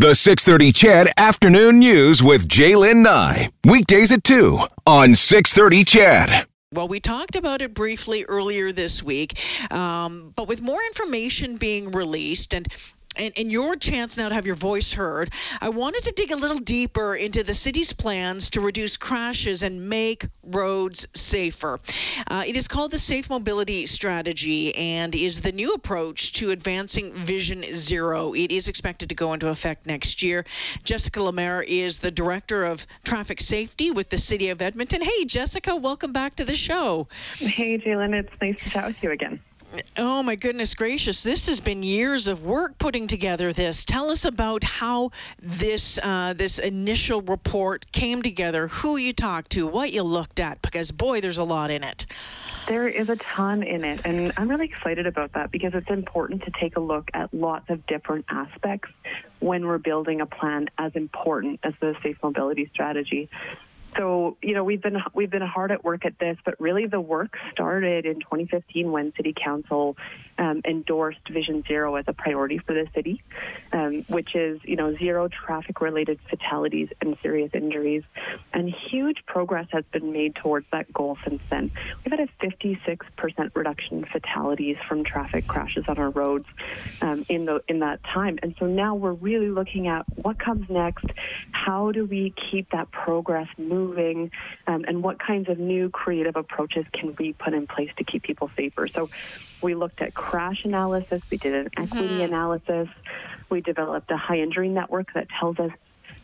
The 630 CHED Afternoon News with Jaylen Nye. Weekdays at 2 on 630 CHED. Well, we talked about it briefly earlier this week, um, but with more information being released and and, and, your chance now to have your voice heard, I wanted to dig a little deeper into the city's plans to reduce crashes and make roads safer. Uh, it is called the Safe Mobility Strategy and is the new approach to advancing Vision Zero. It is expected to go into effect next year. Jessica Lamarre is the Director of Traffic Safety with the City of Edmonton. Hey, Jessica, welcome back to the show. Hey, Jalen, it's nice to chat with you again. Oh my goodness gracious! This has been years of work putting together this. Tell us about how this uh, this initial report came together. Who you talked to, what you looked at, because boy, there's a lot in it. There is a ton in it, and I'm really excited about that because it's important to take a look at lots of different aspects when we're building a plan as important as the safe mobility strategy so you know we've been we've been hard at work at this, but really the work started in 2015 when City Council um, endorsed Vision Zero as a priority for the city, um, which is you know zero traffic-related fatalities and serious injuries, and huge progress has been made towards that goal since then. We've had a 56% reduction in fatalities from traffic crashes on our roads um, in the in that time, and so now we're really looking at what comes next. How do we keep that progress moving? um, and what kinds of new creative approaches can we put in place to keep people safer. So we looked at crash analysis, we did an equity mm-hmm. analysis, we developed a high injury network that tells us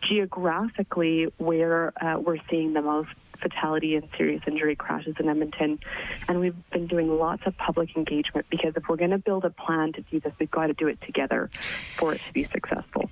geographically where uh, we're seeing the most fatality and serious injury crashes in Edmonton. And we've been doing lots of public engagement because if we're going to build a plan to do this, we've got to do it together for it to be successful.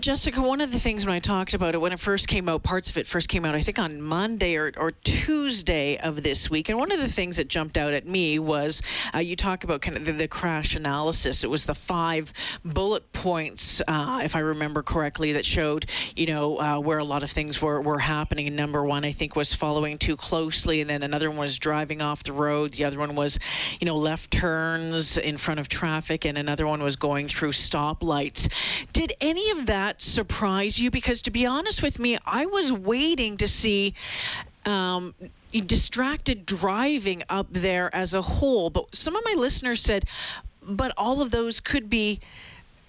Jessica, one of the things when I talked about it, when it first came out, parts of it first came out, I think on Monday or, or Tuesday of this week. And one of the things that jumped out at me was uh, you talk about kind of the, the, crash analysis. It was the five bullet points, uh, if I remember correctly, that showed, you know, uh, where a lot of things were, were happening. And number one, I think, was following too closely. And then another one was driving off the road. The other one was, you know, left turns in front of traffic. And another one was going through stoplights. Did any of of that surprise you? Because to be honest with me, I was waiting to see. Um, distracted driving up there as a whole, but some of my listeners said, but all of those could be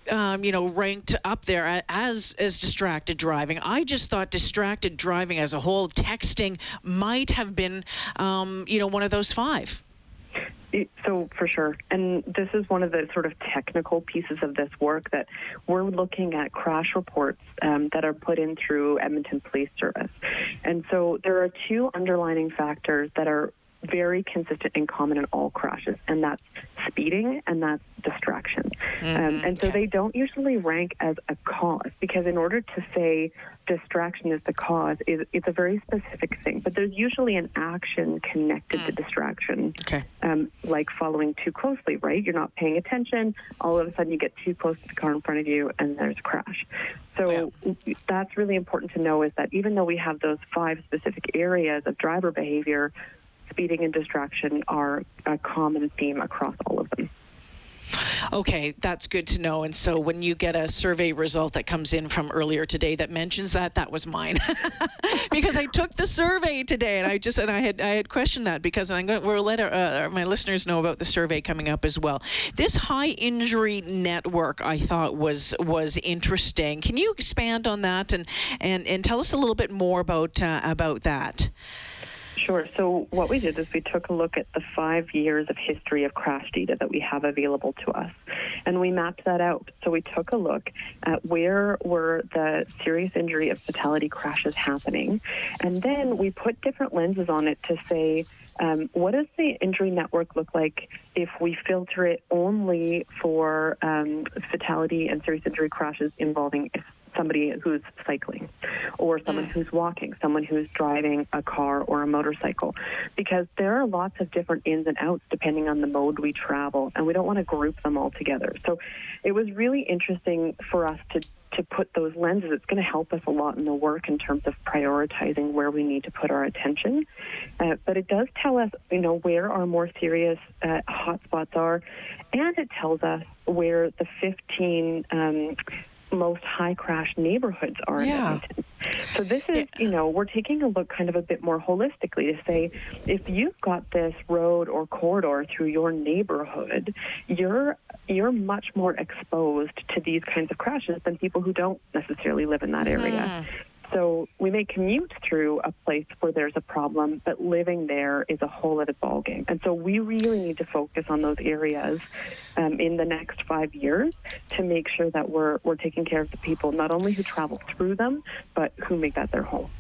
um, you know, ranked up there as as distracted driving. I just thought distracted driving as a whole, texting might have been, um, you know, one of those five. So for sure, and this is one of the sort of technical pieces of this work that we're looking at crash reports um, that are put in through Edmonton Police Service, and so there are two underlining factors that are very consistent and common in all crashes, and that's speeding and that's distraction. Mm-hmm. Um, and so they don't usually rank as a cause because in order to say distraction is the cause, it, it's a very specific thing. But there's usually an action connected mm. to distraction, okay. um, like following too closely, right? You're not paying attention. All of a sudden, you get too close to the car in front of you, and there's a crash. So yeah. that's really important to know is that even though we have those five specific areas of driver behavior, speeding and distraction are a common theme across all of them. Okay, that's good to know. And so when you get a survey result that comes in from earlier today that mentions that, that was mine, because I took the survey today and I just and I had I had questioned that because I'm going we'll let our, uh, my listeners know about the survey coming up as well. This high injury network I thought was was interesting. Can you expand on that and and and tell us a little bit more about uh, about that? Sure. So what we did is we took a look at the five years of history of crash data that we have available to us, and we mapped that out. So we took a look at where were the serious injury of fatality crashes happening, and then we put different lenses on it to say. Um, what does the injury network look like if we filter it only for um, fatality and serious injury crashes involving somebody who's cycling or someone mm. who's walking, someone who's driving a car or a motorcycle, because there are lots of different ins and outs depending on the mode we travel, and we don't want to group them all together. So it was really interesting for us to to put those lenses. It's going to help us a lot in the work in terms of prioritizing where we need to put our attention. Uh, but it does tell us, you know, where our more serious uh, hotspots are, and it tells us where the 15 um, most high crash neighborhoods are Yeah. in Edmonton. So this is, you know, we're taking a look kind of a bit more holistically to say if you've got this road or corridor through your neighborhood, you're you're much more exposed to these kinds of crashes than people who don't necessarily live in that area. Mm-hmm. So we may commute through a place where there's a problem, but living there is a whole other ballgame. And so we really need to focus on those areas um, in the next five years to make sure that we're we're taking care of the people not only who travel through them, but who make that their home.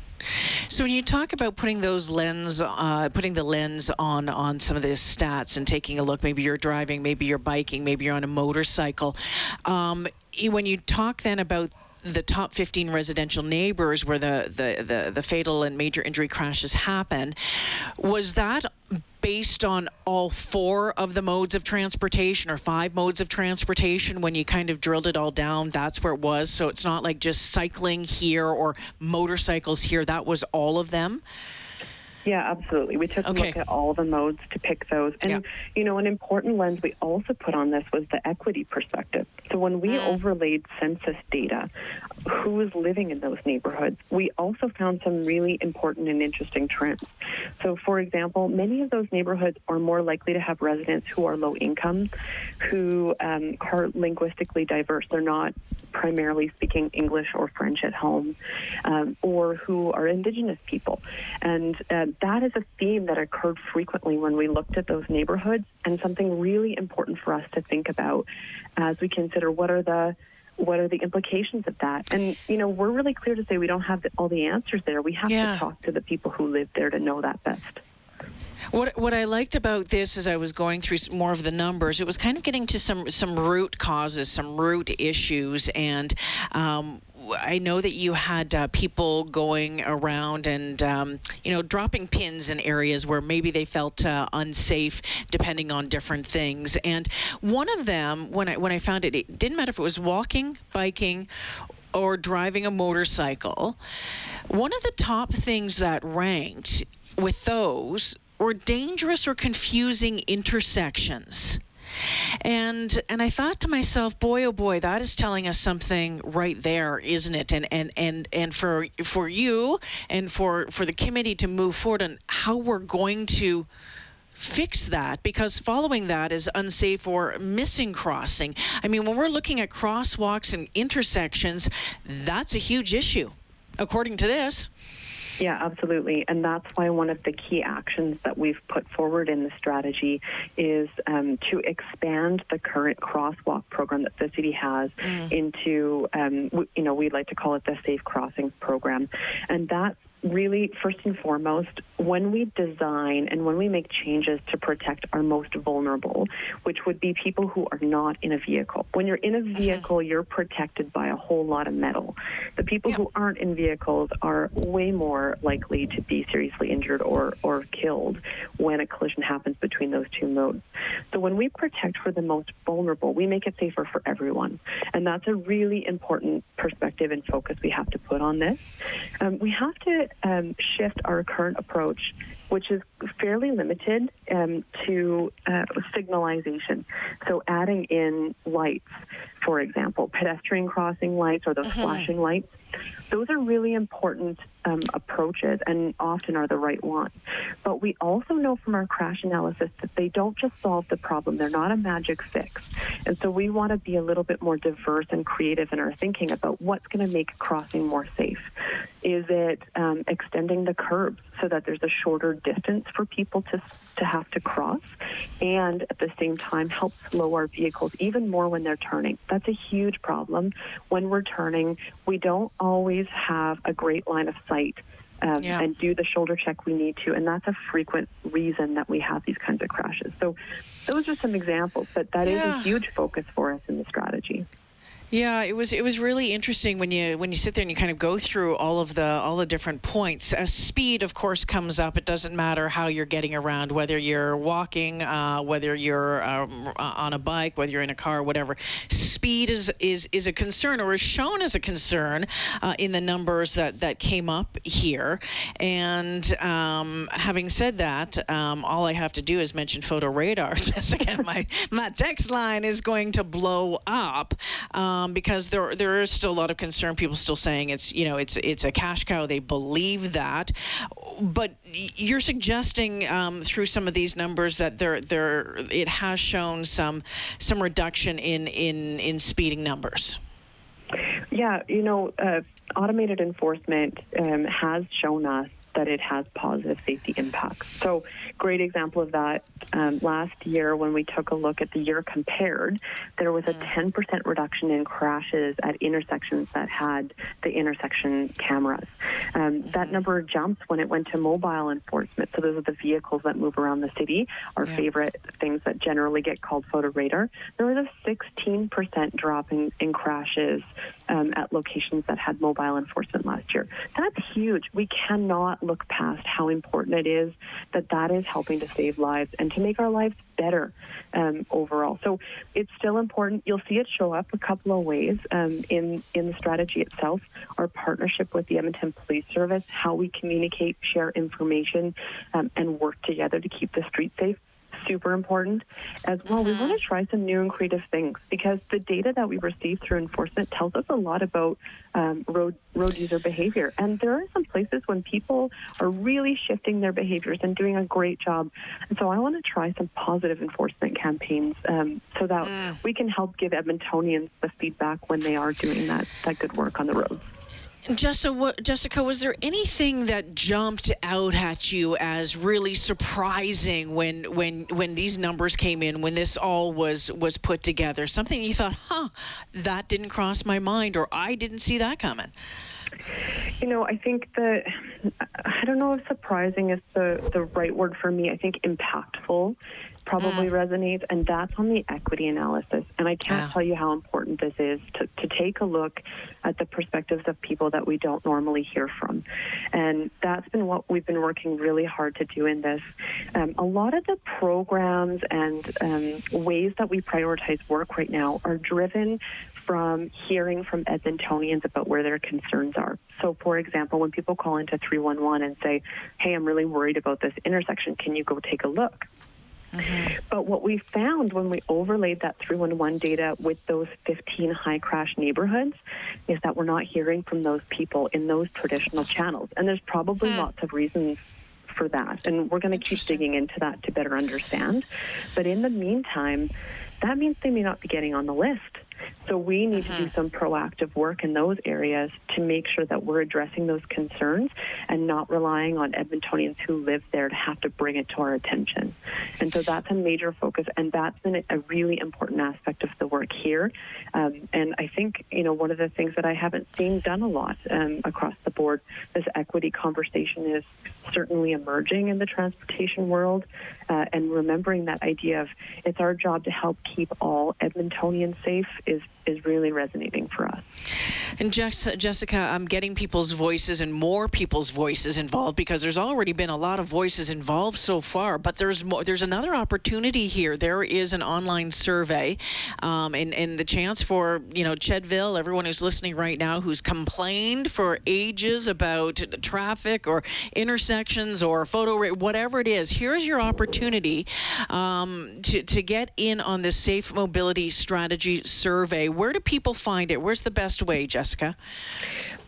So when you talk about putting those lens, uh, putting the lens on on some of the stats and taking a look, maybe you're driving, maybe you're biking, maybe you're on a motorcycle. Um, when you talk then about the top 15 residential neighbors where the, the, the, the fatal and major injury crashes happen, was that based on all four of the modes of transportation or five modes of transportation? When you kind of drilled it all down that's where it was. So it's not like just cycling here or motorcycles here. That was all of them Yeah, absolutely. We took a look at all the modes to pick those. And, Yeah. you know, an important lens we also put on this was the equity perspective. So when we Mm. overlaid census data, who was living in those neighborhoods, we also found some really important and interesting trends. So, for example, many of those neighborhoods are more likely to have residents who are low income, who um, are linguistically diverse. They're not primarily speaking English or French at home, um, or who are Indigenous people. And uh, that is a theme that occurred frequently when we looked at those neighborhoods, and something really important for us to think about as we consider what are the what are the implications of that? And you know, we're really clear to say we don't have the, all the answers there. We have Yeah. to talk to the people who live there to know that best. What what I liked about this as I was going through more of the numbers, it was kind of getting to some some root causes, some root issues, and um, I know that you had uh, people going around and um, you know dropping pins in areas where maybe they felt uh, unsafe, depending on different things. And one of them, when I when I found it, it didn't matter if it was walking, biking, or driving a motorcycle. One of the top things that ranked with those were dangerous or confusing intersections. And and I thought to myself, boy oh boy, that is telling us something right there, isn't it? And and and and for for you and for for the committee to move forward on how we're going to fix that because following that is unsafe or missing crossing. I mean, when we're looking at crosswalks and intersections, that's a huge issue, according to this. Yeah, absolutely. And that's why one of the key actions that we've put forward in the strategy is um, to expand the current crosswalk program that the city has into, um, w- you know, we'd like to call it the Safe Crossings program. And that's really, first and foremost, when we design and when we make changes to protect our most vulnerable, which would be people who are not in a vehicle. When you're in a vehicle, you're protected by a whole lot of metal. The people who aren't in vehicles are way more likely to be seriously injured or, or killed when a collision happens between those two modes. So when we protect for the most vulnerable, we make it safer for everyone. And that's a really important perspective and focus we have to put on this. Um, we have to um, shift our current approach, which is fairly limited um, to uh, signalization. So adding in lights, for example, pedestrian crossing lights or those flashing lights. Those are really important um, approaches and often are the right ones. But we also know from our crash analysis that they don't just solve the problem, they're not a magic fix. And so we want to be a little bit more diverse and creative in our thinking about what's going to make crossing more safe. Is it um, extending the curbs so that there's a shorter distance for people to, to have to cross and at the same time help slow our vehicles even more when they're turning? That's a huge problem. When we're turning, we don't always have a great line of sight um, Yeah. and do the shoulder check we need to. And that's a frequent reason that we have these kinds of crashes. So those are some examples, but that is Yeah. a huge focus for us in the strategy. Yeah, it was it was really interesting when you when you sit there and you kind of go through all of the all the different points. Uh, speed, of course, comes up. It doesn't matter how you're getting around, whether you're walking, uh, whether you're um, on a bike, whether you're in a car, whatever. Speed is is is a concern, or is shown as a concern uh, in the numbers that that came up here. And um, having said that, um, all I have to do is mention photo radar. Again, my my text line is going to blow up. Um, um, because there there is still a lot of concern. People still saying it's you know it's it's a cash cow. They believe that, but you're suggesting um, through some of these numbers that there there it has shown some some reduction in in in speeding numbers. Yeah, you know, uh, automated enforcement um, has shown us that it has positive safety impacts. So, great example of that. Um, last year, when we took a look at the year compared, there was a 10% mm. reduction in crashes at intersections that had the intersection cameras. Um, that mm-hmm. number jumps when it went to mobile enforcement. So, those are the vehicles that move around the city, our yeah. favorite things that generally get called photo radar. There was a 16% drop in, in crashes um, at locations that had mobile enforcement last year. That's huge. We cannot look past how important it is that that is helping to save lives and to make our lives better um, overall. So it's still important. You'll see it show up a couple of ways um, in in the strategy itself. Our partnership with the Edmonton Police Service, how we communicate, share information, um, and work together to keep the streets safe super important. As well, mm-hmm. we want to try some new and creative things because the data that we receive through enforcement tells us a lot about um, road road user behavior. And there are some places when people are really shifting their behaviors and doing a great job. And so I want to try some positive enforcement campaigns um, so that mm. we can help give Edmontonians the feedback when they are doing that, that good work on the roads. Jessica, was there anything that jumped out at you as really surprising when when when these numbers came in, when this all was was put together? Something you thought, huh, that didn't cross my mind, or I didn't see that coming. You know, I think that I don't know if surprising is the the right word for me. I think impactful probably mm. resonates, and that's on the equity analysis. And I can't tell you how important this is to, to take a look at the perspectives of people that we don't normally hear from. And that's been what we've been working really hard to do in this. Um, a lot of the programs and um, ways that we prioritize work right now are driven from hearing from Edmontonians about where their concerns are. So, for example, when people call into 311 and say, Hey, I'm really worried about this intersection, can you go take a look? Mm-hmm. But what we found when we overlaid that 311 data with those 15 high crash neighborhoods is that we're not hearing from those people in those traditional channels. And there's probably mm. lots of reasons for that. And we're going to keep digging into that to better understand. But in the meantime, that means they may not be getting on the list. So we need uh-huh. to do mm-hmm. some proactive work in those areas to make sure that we're addressing those concerns and not relying on Edmontonians who live there to have to bring it to our attention. And so that's a major focus, and that's been a really important aspect of the work here. Um, and I think, you know, one of the things that I haven't seen done a lot um, across the board, this equity conversation is certainly emerging in the transportation world. Uh, and remembering that idea of it's our job to help keep all Edmontonians safe is is really resonating for us. And Jessica, I'm getting people's voices and more people's voices involved because there's already been a lot of voices involved so far. But there's more, there's another opportunity here. There is an online survey, um, and and the chance for you know Chedville, everyone who's listening right now, who's complained for ages about traffic or intersections or photo rate, whatever it is. Here's your opportunity um, to to get in on this safe mobility strategy survey. Where do people find it? Where's the best way, Jessica?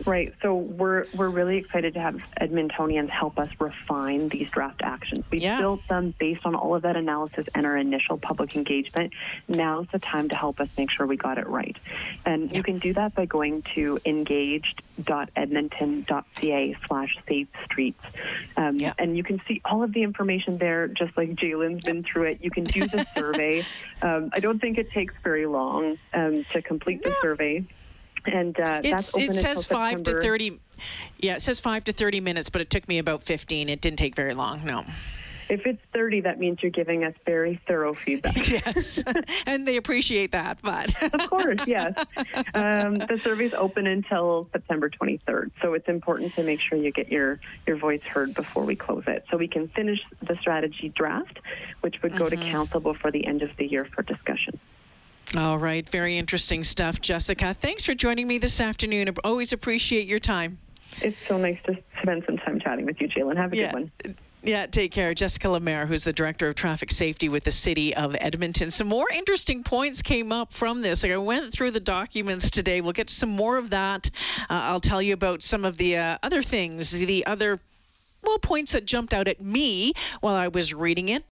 Right. So we're we're really excited to have Edmontonians help us refine these draft actions. We've yeah. built them based on all of that analysis and our initial public engagement. Now's the time to help us make sure we got it right. And yeah. you can do that by going to engaged.edmonton.ca slash safe streets. Um, yeah. And you can see all of the information there, just like Jalen's been through it. You can do the survey. Um, I don't think it takes very long um, to complete the survey and uh, it says five to thirty. Yeah, it says five to thirty minutes, but it took me about fifteen. It didn't take very long. No. If it's 30, that means you're giving us very thorough feedback. yes, and they appreciate that. But of course, yes. Um, the survey's open until September 23rd, so it's important to make sure you get your your voice heard before we close it, so we can finish the strategy draft, which would go mm-hmm. to council before the end of the year for discussion. All right, very interesting stuff, Jessica. Thanks for joining me this afternoon. I always appreciate your time. It's so nice to spend some time chatting with you, Jalen. Have a yeah. good one. Yeah, take care. Jessica Lamarre, who's the Director of Traffic Safety with the City of Edmonton. Some more interesting points came up from this. Like I went through the documents today. We'll get to some more of that. Uh, I'll tell you about some of the uh, other things, the other well points that jumped out at me while I was reading it.